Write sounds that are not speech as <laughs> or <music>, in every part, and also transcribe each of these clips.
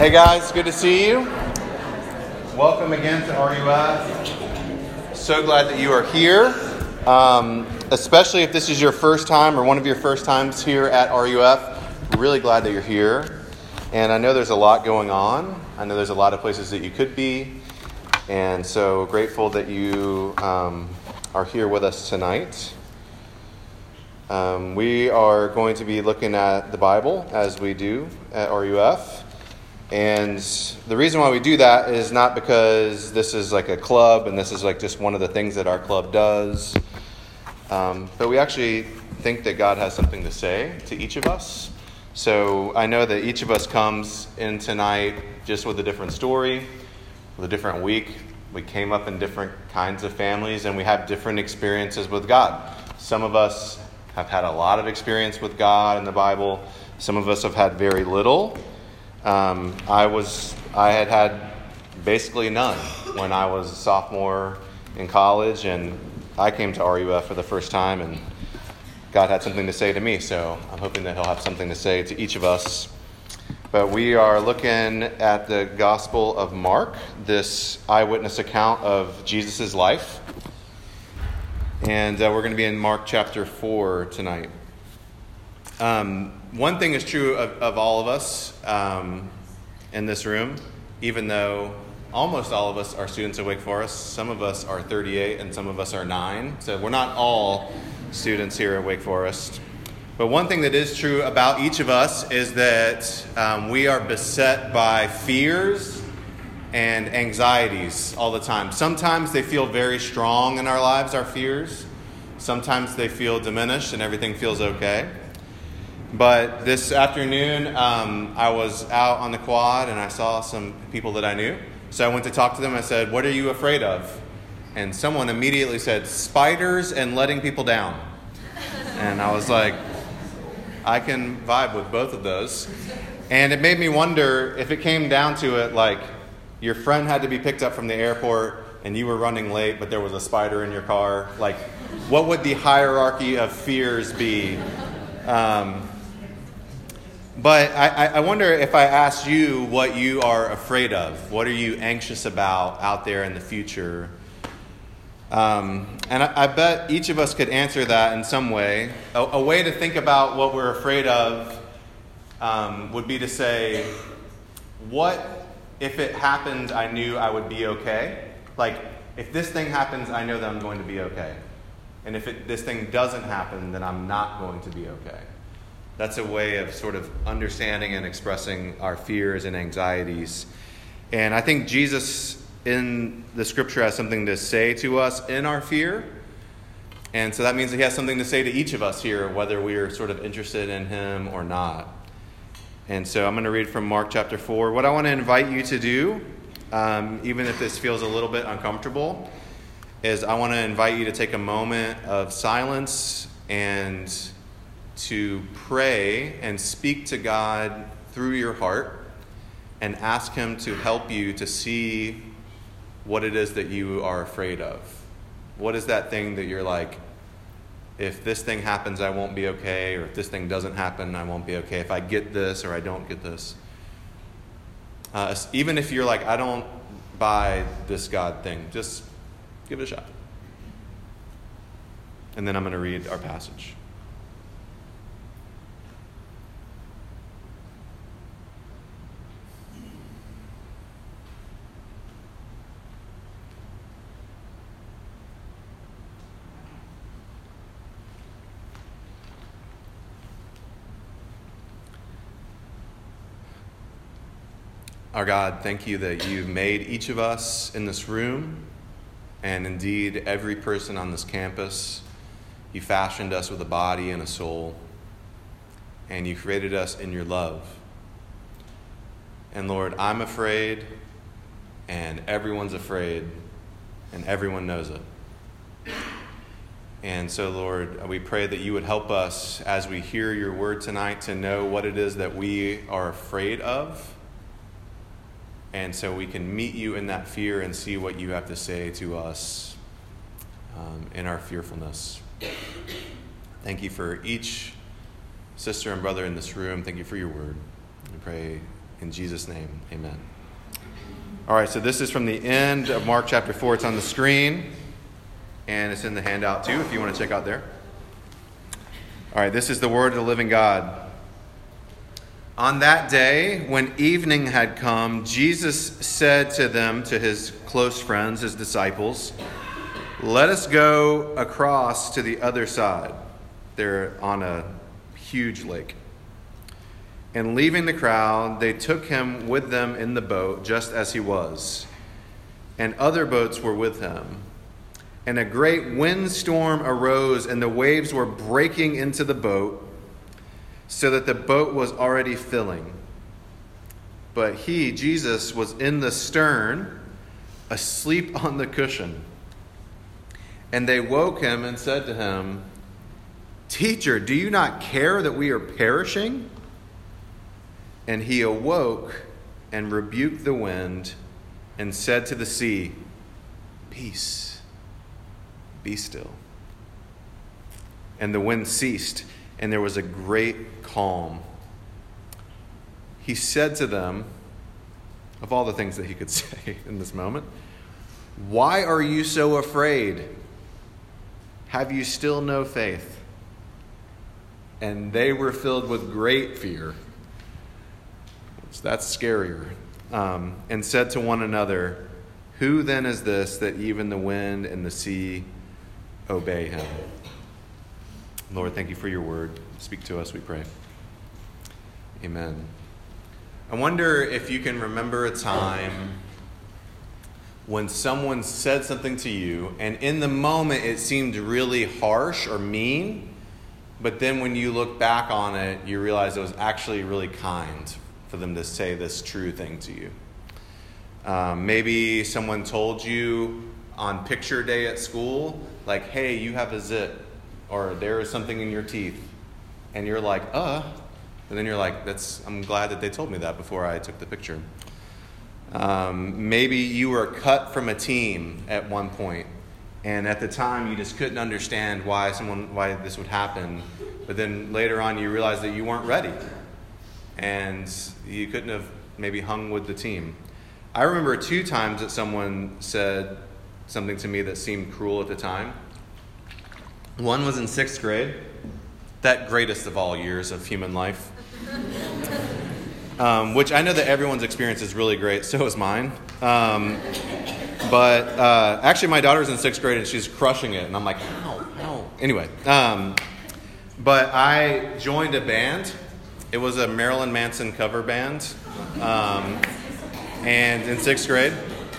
Hey guys, good to see you. Welcome again to RUF. So glad that you are here, um, especially if this is your first time or one of your first times here at RUF. Really glad that you're here. And I know there's a lot going on. I know there's a lot of places that you could be. And so grateful that you um, are here with us tonight. Um, we are going to be looking at the Bible as we do at RUF. And the reason why we do that is not because this is like a club and this is like just one of the things that our club does, um, but we actually think that God has something to say to each of us. So I know that each of us comes in tonight just with a different story, with a different week. We came up in different kinds of families and we have different experiences with God. Some of us have had a lot of experience with God in the Bible, some of us have had very little. Um, I was I had had basically none when I was a sophomore in college, and I came to RUF for the first time, and God had something to say to me. So I'm hoping that He'll have something to say to each of us. But we are looking at the Gospel of Mark, this eyewitness account of Jesus' life. And uh, we're going to be in Mark chapter 4 tonight. Um, one thing is true of, of all of us um, in this room, even though almost all of us are students at Wake Forest. Some of us are 38 and some of us are 9. So we're not all students here at Wake Forest. But one thing that is true about each of us is that um, we are beset by fears and anxieties all the time. Sometimes they feel very strong in our lives, our fears. Sometimes they feel diminished and everything feels okay. But this afternoon, um, I was out on the quad and I saw some people that I knew. So I went to talk to them. I said, What are you afraid of? And someone immediately said, Spiders and letting people down. And I was like, I can vibe with both of those. And it made me wonder if it came down to it, like your friend had to be picked up from the airport and you were running late, but there was a spider in your car, like what would the hierarchy of fears be? Um, but I, I wonder if I asked you what you are afraid of. What are you anxious about out there in the future? Um, and I, I, bet each of us could answer that in some way. A, a way to think about what we're afraid of um, would be to say, what if it happened, I knew I would be okay? Like, if this thing happens, I know that I'm going to be okay. And if it, this thing doesn't happen, then I'm not going to be okay. That's a way of sort of understanding and expressing our fears and anxieties. And I think Jesus in the scripture has something to say to us in our fear. And so that means that he has something to say to each of us here, whether we are sort of interested in him or not. And so I'm going to read from Mark chapter 4. What I want to invite you to do, um, even if this feels a little bit uncomfortable, is I want to invite you to take a moment of silence and to pray and speak to God through your heart and ask Him to help you to see what it is that you are afraid of. What is that thing that you're like, if this thing happens, I won't be okay, or if this thing doesn't happen, I won't be okay. If I get this or I don't get this. Uh, even if you're like, I don't buy this God thing, just give it a shot. And then I'm going to read our passage. Our God, thank you that you've made each of us in this room, and indeed every person on this campus. You fashioned us with a body and a soul, and you created us in your love. And Lord, I'm afraid, and everyone's afraid, and everyone knows it. And so, Lord, we pray that you would help us as we hear your word tonight to know what it is that we are afraid of and so we can meet you in that fear and see what you have to say to us um, in our fearfulness. Thank you for each sister and brother in this room. Thank you for your word. We pray In Jesus' name, amen. All right, so this is from the end of Mark chapter 4. It's on the screen, and it's in the handout too if you want to check out there. All right, this is the word of the living God. On that day, when evening had come, Jesus said to them, to his close friends, his disciples, Let us go across to the other side. They're on a huge lake. And leaving the crowd, they took him with them in the boat, just as he was. And other boats were with him. And a great windstorm arose, and the waves were breaking into the boat, so that the boat was already filling. But he, Jesus, was in the stern, asleep on the cushion. And they woke him and said to him, Teacher, do you not care that we are perishing? And he awoke and rebuked the wind and said to the sea, Peace, be still. And the wind ceased, and there was a great calm. He said to them, of all the things that he could <laughs> say in this moment, Why are you so afraid? Have you still no faith? And they were filled with great fear so that's scarier. Um, and said to one another, Who then is this that even the wind and the sea obey him? Lord, thank you for your word. Speak to us, we pray. Amen. I wonder if you can remember a time when someone said something to you, and in the moment it seemed really harsh or mean, but then when you look back on it, you realize it was actually really kind for them to say this true thing to you. Um, maybe someone told you on picture day at school, like, hey, you have a zit, or there is something in your teeth. And you're like, uh. And then you're like, that's, I'm glad that they told me that before I took the picture. Um, maybe you were cut from a team at one point, and at the time you just couldn't understand why someone why this would happen. But then later on you realized that you weren't ready and you couldn't have maybe hung with the team. I remember two times that someone said something to me that seemed cruel at the time. One was in sixth grade, that greatest of all years of human life. Um, which I know that everyone's experience is really great, so is mine. Um, but uh, actually, my daughter's in sixth grade and she's crushing it, and I'm like, how, how? Anyway, um, but I joined a band it was a Marilyn Manson cover band, um, and in sixth grade.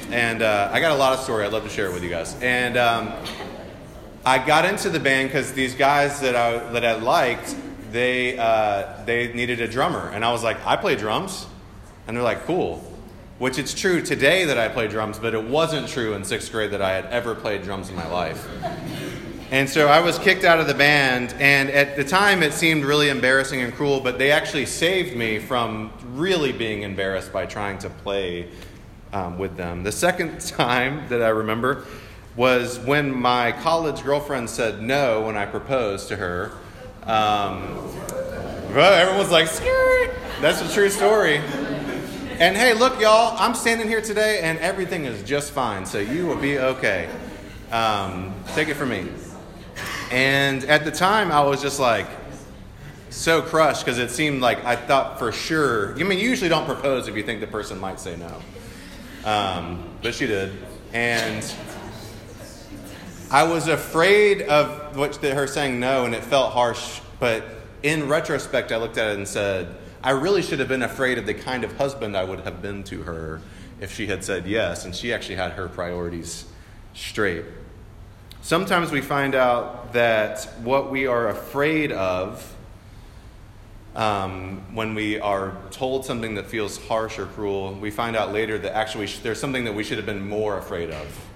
And uh, I got a lot of story. I'd love to share it with you guys. And um, I got into the band because these guys that I that I liked, they uh, they needed a drummer, and I was like, I play drums, and they're like, cool. Which it's true today that I play drums, but it wasn't true in sixth grade that I had ever played drums in my life. And so I was kicked out of the band, and at the time it seemed really embarrassing and cruel, but they actually saved me from really being embarrassed by trying to play um, with them. The second <laughs> time that I remember was when my college girlfriend said no when I proposed to her. Um, but everyone's like, skirt! That's a true story. And hey, look, y'all, I'm standing here today and everything is just fine, so you will be okay. Um, take it from me. And at the time, I was just like so crushed because it seemed like I thought for sure. I mean, you usually don't propose if you think the person might say no. Um, but she did. And I was afraid of her saying no, and it felt harsh. But in retrospect, I looked at it and said, I really should have been afraid of the kind of husband I would have been to her if she had said yes, and she actually had her priorities straight. Sometimes we find out that what we are afraid of um, when we are told something that feels harsh or cruel, we find out later that actually there's something that we should have been more afraid of,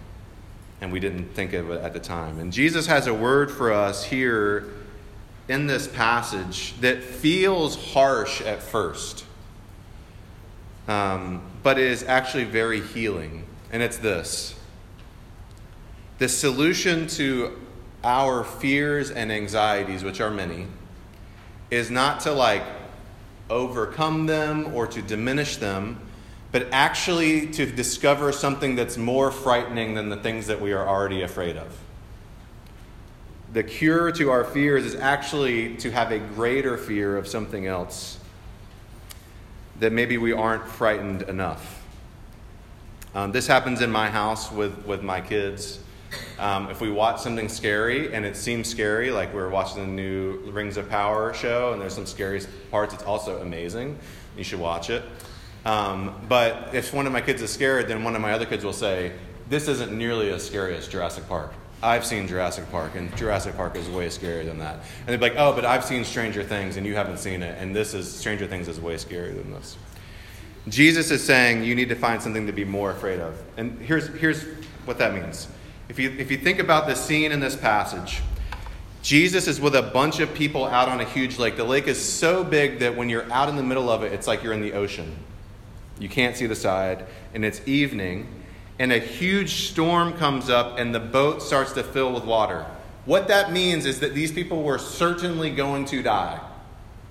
and we didn't think of it at the time. And Jesus has a word for us here in this passage that feels harsh at first, um, but is actually very healing. And it's this the solution to our fears and anxieties, which are many, is not to like overcome them or to diminish them, but actually to discover something that's more frightening than the things that we are already afraid of. The cure to our fears is actually to have a greater fear of something else that maybe we aren't frightened enough. Um, this happens in my house with, with my kids. Um, if we watch something scary and it seems scary, like we are watching the new Rings of Power show and there's some scary parts, it's also amazing. You should watch it. Um, but if one of my kids is scared, then one of my other kids will say, This isn't nearly as scary as Jurassic Park. I've seen Jurassic Park, and Jurassic Park is way scarier than that. And they'd be like, Oh, but I've seen Stranger Things, and you haven't seen it, and this is Stranger Things is way scarier than this. Jesus is saying you need to find something to be more afraid of. And here's, here's what that means. If you, if you think about the scene in this passage, Jesus is with a bunch of people out on a huge lake. The lake is so big that when you're out in the middle of it, it's like you're in the ocean. You can't see the side, and it's evening, and a huge storm comes up, and the boat starts to fill with water. What that means is that these people were certainly going to die.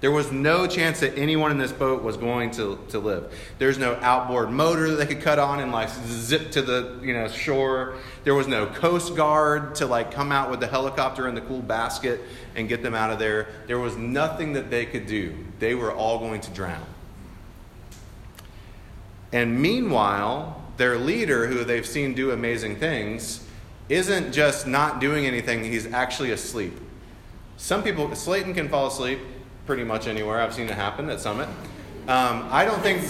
There was no chance that anyone in this boat was going to, to live. There's no outboard motor that they could cut on and like zip to the you know shore. There was no coast guard to like come out with the helicopter and the cool basket and get them out of there. There was nothing that they could do. They were all going to drown. And meanwhile, their leader, who they've seen do amazing things, isn't just not doing anything, he's actually asleep. Some people, Slayton can fall asleep pretty much anywhere. I've seen it happen at Summit. Um, I don't think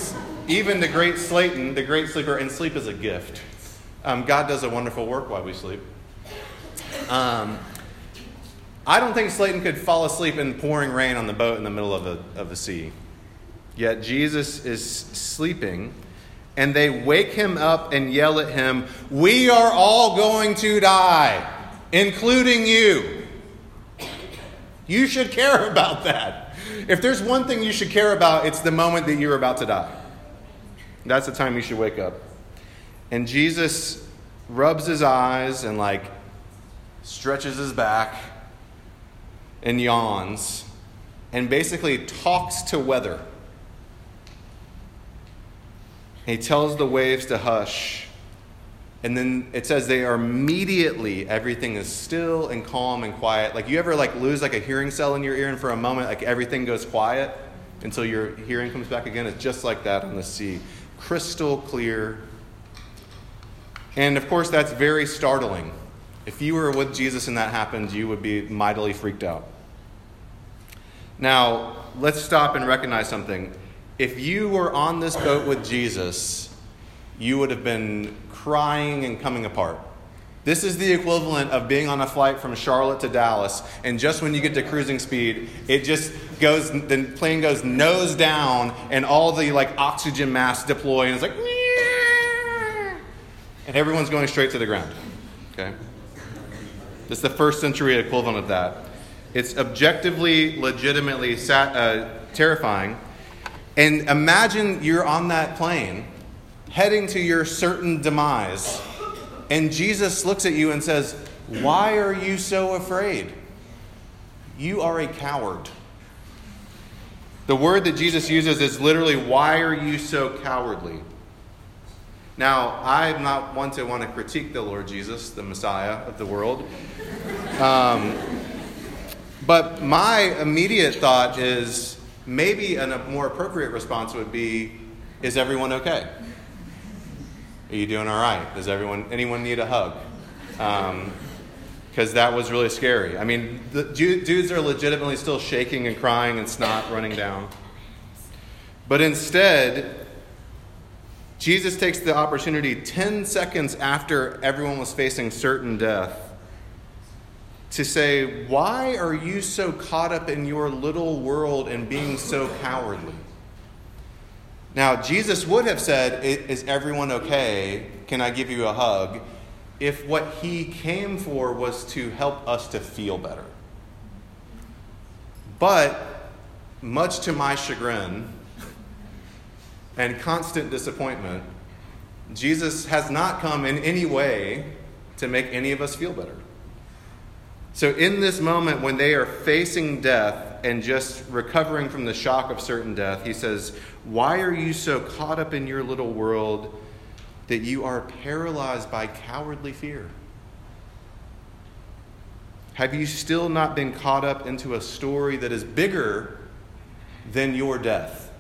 even the great Slayton, the great sleeper, and sleep is a gift. Um, God does a wonderful work while we sleep. Um, I don't think Slayton could fall asleep in pouring rain on the boat in the middle of the, of the sea. Yet Jesus is sleeping, and they wake him up and yell at him, We are all going to die, including you. You should care about that. If there's one thing you should care about, it's the moment that you're about to die. That's the time you should wake up. And Jesus rubs his eyes and like stretches his back and yawns and basically talks to weather. He tells the waves to hush. And then it says they are immediately everything is still and calm and quiet. Like you ever like lose like a hearing cell in your ear and for a moment like everything goes quiet until your hearing comes back again? It's just like that on the sea. Crystal clear. And of course that's very startling. If you were with jesus and that happened you would be mightily freaked out. Now let's stop and recognize something if you were on this boat with jesus you would have been crying and coming apart. This is the equivalent of being on a flight from Charlotte to Dallas, and just when you get to cruising speed, it just goes, the plane goes nose down, and all the like oxygen masks deploy, and it's like, and everyone's going straight to the ground. Okay? It's the first century equivalent of that. It's objectively, legitimately sat, uh, terrifying. And imagine you're on that plane heading to your certain demise. And Jesus looks at you and says, Why are you so afraid? You are a coward. The word that Jesus uses is literally, Why are you so cowardly? Now, I'm not one to want to critique the Lord Jesus, the Messiah of the world. Um, but my immediate thought is maybe a more appropriate response would be, Is everyone okay? Are you doing all right? Does everyone, anyone need a hug? Because um, that was really scary. I mean, the dudes are legitimately still shaking and crying and snot running down. But instead, Jesus takes the opportunity 10 seconds after everyone was facing certain death to say, Why are you so caught up in your little world and being so cowardly? Now, Jesus would have said, Is everyone okay? Can I give you a hug? If what he came for was to help us to feel better. But, much to my chagrin and constant disappointment, Jesus has not come in any way to make any of us feel better. So, in this moment when they are facing death, and just recovering from the shock of certain death, he says, Why are you so caught up in your little world that you are paralyzed by cowardly fear? Have you still not been caught up into a story that is bigger than your death?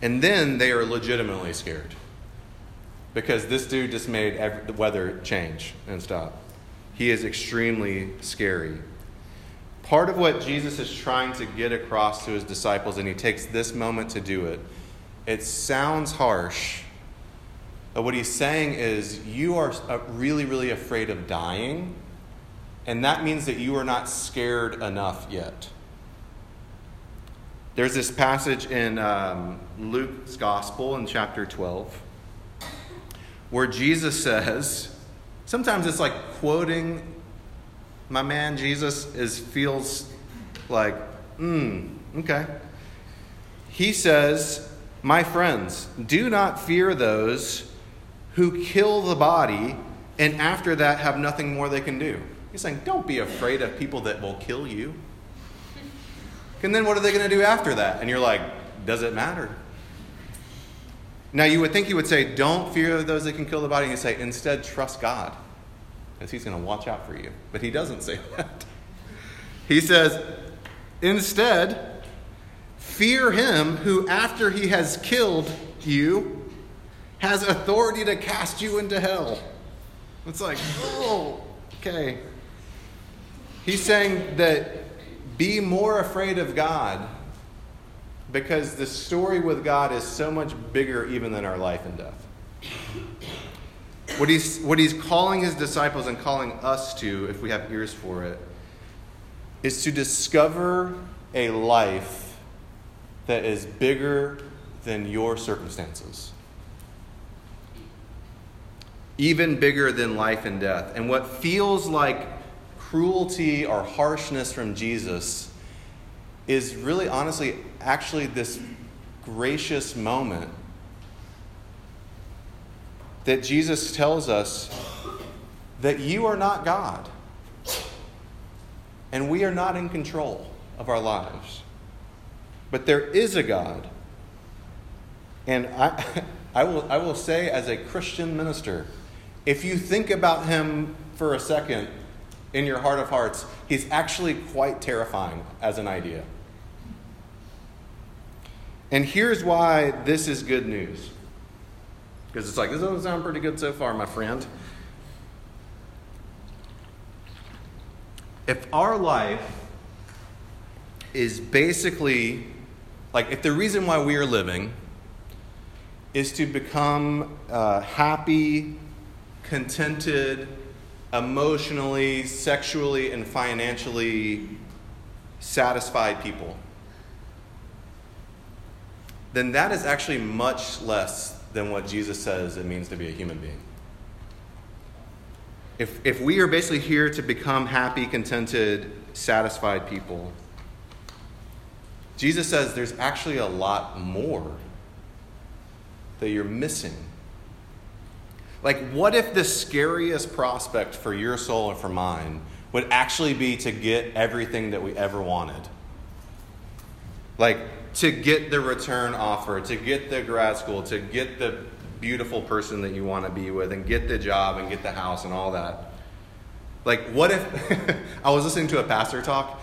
And then they are legitimately scared because this dude just made every, the weather change and stop. He is extremely scary. Part of what Jesus is trying to get across to his disciples, and he takes this moment to do it, it sounds harsh. But what he's saying is, you are uh, really, really afraid of dying, and that means that you are not scared enough yet. There's this passage in um, Luke's Gospel in chapter 12 where Jesus says, sometimes it's like quoting my man Jesus is feels like, hmm, okay. He says, My friends, do not fear those who kill the body and after that have nothing more they can do. He's saying, Don't be afraid of people that will kill you. And then what are they going to do after that? And you're like, Does it matter? Now, you would think he would say, Don't fear those that can kill the body. He'd say, Instead, trust God, because he's going to watch out for you. But he doesn't say <laughs> that. He says, Instead, fear him who, after he has killed you, has authority to cast you into hell. It's like, oh, okay. He's saying that be more afraid of God because the story with God is so much bigger even than our life and death. What he's, what he's calling his disciples and calling us to, if we have ears for it, is to discover a life that is bigger than your circumstances. Even bigger than life and death. And what feels like cruelty or harshness from Jesus is really honestly actually this gracious moment that Jesus tells us that you are not God and we are not in control of our lives. But there is a God. And I, <laughs> I, will, I will say, as a Christian minister, if you think about him for a second in your heart of hearts, he's actually quite terrifying as an idea. And here's why this is good news. Because it's like, this doesn't sound pretty good so far, my friend. If our life is basically, like, if the reason why we are living is to become uh, happy, contented, emotionally, sexually, and financially satisfied people then that is actually much less than what Jesus says it means to be a human being. If, if we are basically here to become happy, contented, satisfied people, Jesus says there's actually a lot more that you're missing. Like, what if the scariest prospect for your soul and for mine would actually be to get everything that we ever wanted? Like, to get the return offer, to get the grad school, to get the beautiful person that you want to be with, and get the job and get the house and all that. Like, what if <laughs> I was listening to a pastor talk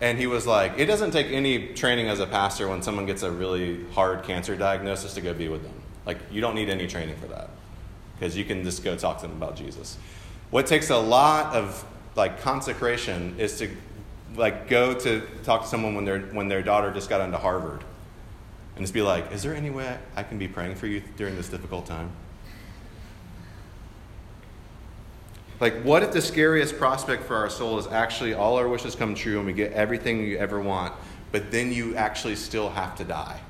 and he was like, it doesn't take any training as a pastor when someone gets a really hard cancer diagnosis to go be with them. Like, you don't need any training for that because you can just go talk to them about Jesus. What takes a lot of like consecration is to like go to talk to someone when their when their daughter just got into Harvard, and just be like, "Is there any way I can be praying for you during this difficult time?" Like, what if the scariest prospect for our soul is actually all our wishes come true and we get everything you ever want, but then you actually still have to die?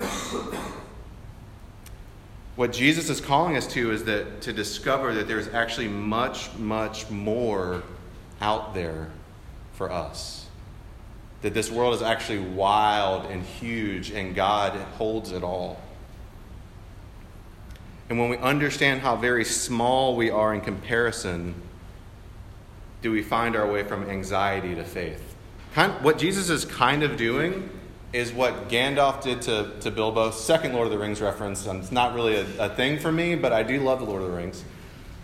<coughs> what Jesus is calling us to is that to discover that there's actually much, much more out there for us. That this world is actually wild and huge, and God holds it all. And when we understand how very small we are in comparison, do we find our way from anxiety to faith. Kind, what Jesus is kind of doing is what Gandalf did to, to Bilbo. Second Lord of the Rings reference. Um, it's not really a, a thing for me, but I do love the Lord of the Rings.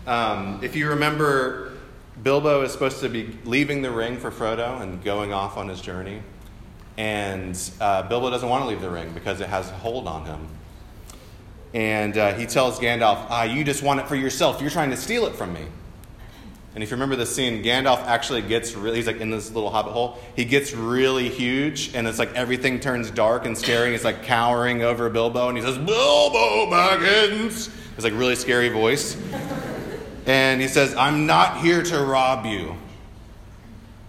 Um, if you remember, Bilbo is supposed to be leaving the ring for Frodo and going off on his journey. And uh, Bilbo doesn't want to leave the ring because it has a hold on him. And uh, he tells Gandalf, ah, You just want it for yourself. You're trying to steal it from me. And if you remember the scene, Gandalf actually gets really, he's like in this little hobbit hole. He gets really huge, and it's like everything turns dark and scary. He's like cowering over Bilbo, and he says, Bilbo Baggins. It's like really scary voice. And he says, I'm not here to rob you,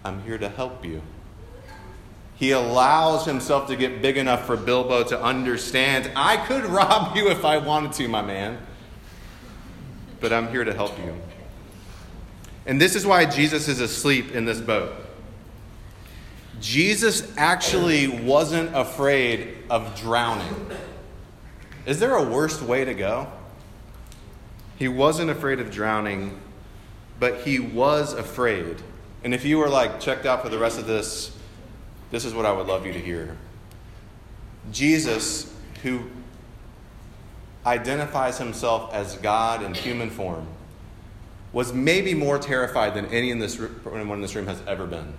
I'm here to help you. He allows himself to get big enough for Bilbo to understand I could <laughs> rob you if I wanted to, my man, but I'm here to help you. And this is why Jesus is asleep in this boat. Jesus actually wasn't afraid of drowning. Is there a worse way to go? He wasn't afraid of drowning, but he was afraid. And if you were like checked out for the rest of this, this is what I would love you to hear. Jesus, who identifies himself as God in human form, was maybe more terrified than any in this anyone in this room has ever been.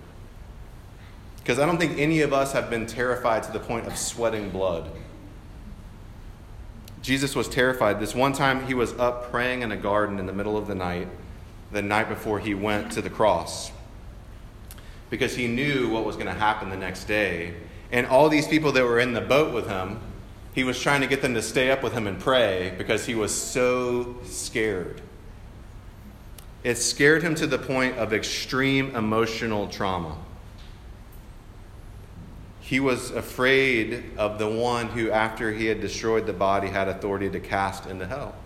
Because I don't think any of us have been terrified to the point of sweating blood. Jesus was terrified. This one time he was up praying in a garden in the middle of the night, the night before he went to the cross because he knew what was going to happen the next day. And all these people that were in the boat with him, he was trying to get them to stay up with him and pray because he was so scared. It scared him to the point of extreme emotional trauma. He was afraid of the one who, after he had destroyed the body, had authority to cast into hell.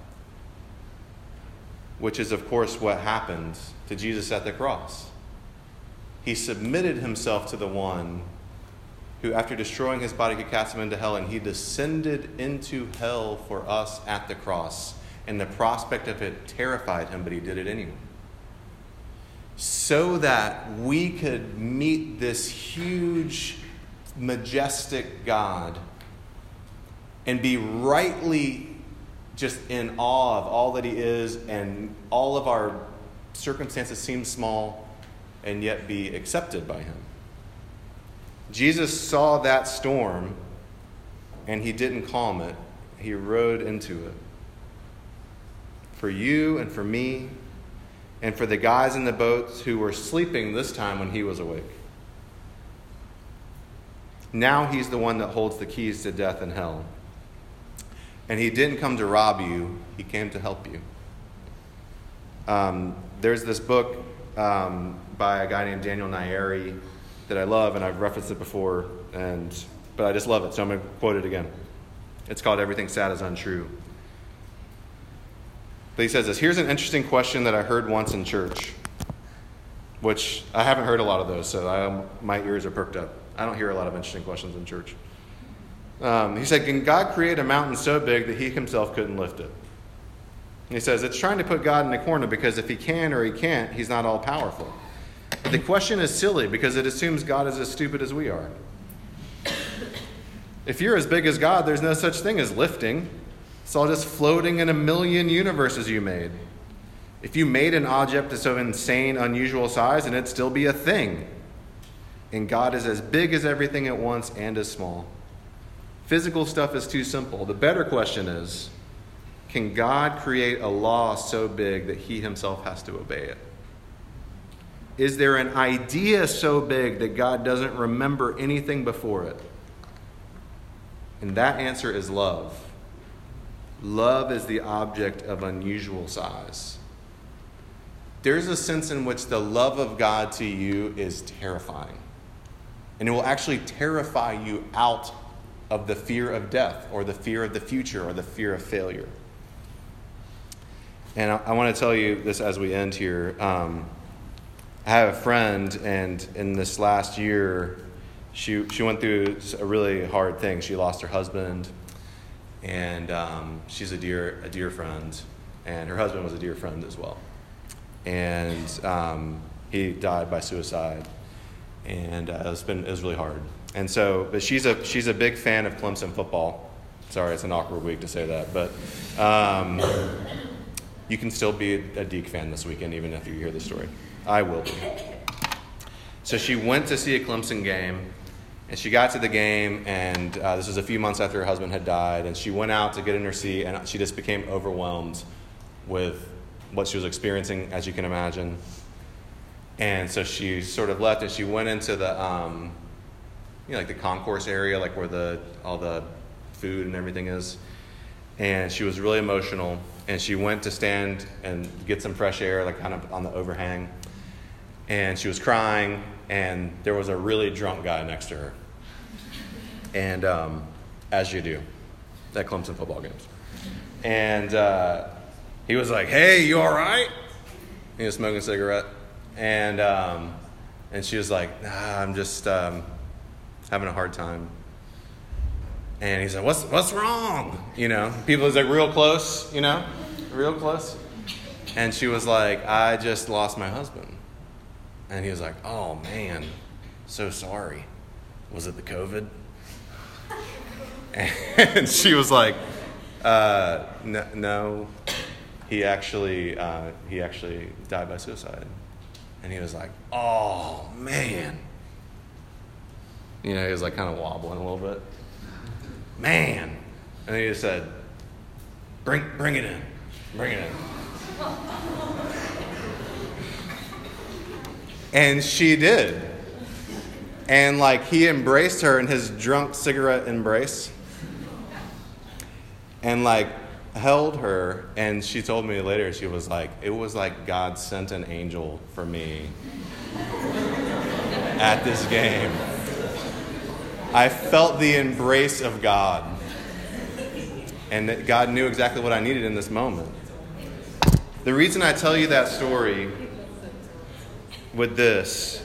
Which is, of course, what happened to Jesus at the cross he submitted himself to the one who, after destroying his body, could cast him into hell, and he descended into hell for us at the cross. And the prospect of it terrified him, but he did it anyway. So that we could meet this huge, majestic God and be rightly just in awe of all that he is, and all of our circumstances seem small and yet be accepted by him. Jesus saw that storm and he didn't calm it, he rode into it. For you and for me, and for the guys in the boats who were sleeping this time when he was awake. Now he's the one that holds the keys to death and hell. And he didn't come to rob you, he came to help you. Um, there's this book um, by a guy named Daniel Nayeri that I love, and I've referenced it before, and but I just love it, so I'm going to quote it again. It's called Everything Sad is Untrue. But he says this Here's an interesting question that I heard once in church, which I haven't heard a lot of those, so I, my ears are perked up. I don't hear a lot of interesting questions in church. Um, he said, Can God create a mountain so big that he himself couldn't lift it? And he says, It's trying to put God in a corner because if he can or he can't, he's not all powerful. But the question is silly because it assumes God is as stupid as we are. If you're as big as God, there's no such thing as lifting. It's all just floating in a million universes you made. If you made an object of so insane, unusual size, and it'd still be a thing. And God is as big as everything at once and as small. Physical stuff is too simple. The better question is can God create a law so big that he himself has to obey it? Is there an idea so big that God doesn't remember anything before it? And that answer is love. Love is the object of unusual size. There's a sense in which the love of God to you is terrifying. And it will actually terrify you out of the fear of death or the fear of the future or the fear of failure. And I, I want to tell you this as we end here. Um, I have a friend, and in this last year, she, she went through a really hard thing. She lost her husband, and um, she's a dear, a dear friend, and her husband was a dear friend as well. And um, he died by suicide, and uh, it's been it was really hard. And so, but she's a she's a big fan of Clemson football. Sorry, it's an awkward week to say that, but um, you can still be a Deac fan this weekend, even if you hear the story. I will be. So she went to see a Clemson game, and she got to the game, and uh, this was a few months after her husband had died, and she went out to get in her seat, and she just became overwhelmed with what she was experiencing, as you can imagine. And so she sort of left, and she went into the, um, you know, like the concourse area, like where the all the food and everything is. And she was really emotional, and she went to stand and get some fresh air, like kind of on the overhang. And she was crying, and there was a really drunk guy next to her. And um, as you do at Clemson football games. And uh, he was like, Hey, you all right? He was smoking a cigarette. And, um, and she was like, Nah, I'm just um, having a hard time. And he's like, What's, what's wrong? You know, people is like real close, you know, real close. And she was like, I just lost my husband. And he was like, Oh man, so sorry. Was it the COVID? <laughs> And she was like, uh, no, no, he actually, uh, he actually died by suicide. And he was like, oh man. You know, he was like kind of wobbling a little bit. Man. And he just said, bring, bring it in. Bring it in. And she did. And like he embraced her in his drunk cigarette embrace. And like held her and she told me later she was like it was like God sent an angel for me <laughs> at this game. I felt the embrace of God. And that God knew exactly what I needed in this moment. The reason I tell you that story with this,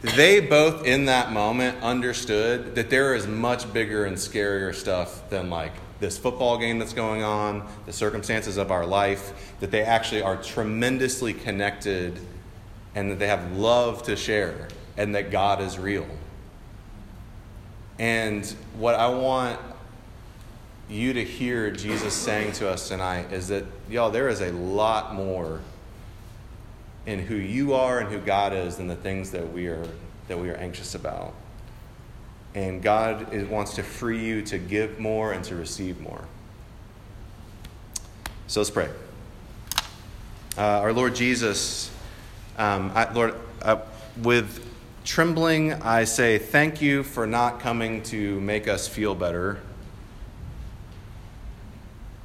they both in that moment understood that there is much bigger and scarier stuff than like this football game that's going on, the circumstances of our life, that they actually are tremendously connected and that they have love to share and that God is real. And what I want you to hear Jesus saying to us tonight is that, y'all, there is a lot more in who you are and who God is than the things that we are, that we are anxious about. And God is, wants to free you to give more and to receive more. So let's pray. Uh, our Lord Jesus, um, I, Lord, uh, with trembling, I say thank you for not coming to make us feel better.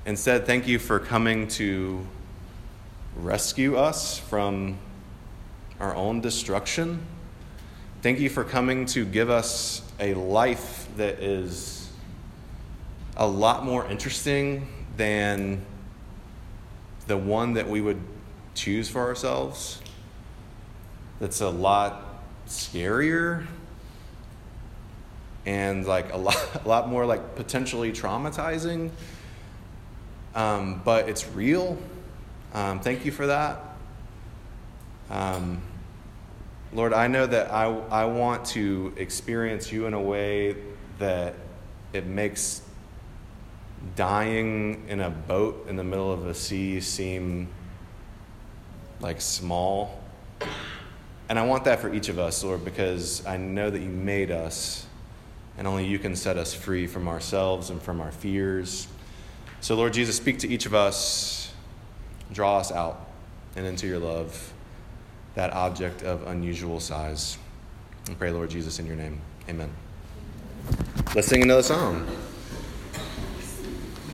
Instead, thank you for coming to rescue us from our own destruction. Thank you for coming to give us a life that is a lot more interesting than the one that we would choose for ourselves. That's a lot scarier and like a <laughs> lot, a lot more like potentially traumatizing. Um, but it's real. Um, thank you for that. Um, Lord, I know that I, I want to experience you in a way that it makes dying in a boat in the middle of the sea seem like small. And I want that for each of us, Lord, because I know that you made us, and only you can set us free from ourselves and from our fears. So, Lord Jesus, speak to each of us, draw us out and into your love that object of unusual size. I pray, Lord Jesus, in your name. Amen. Let's sing another song.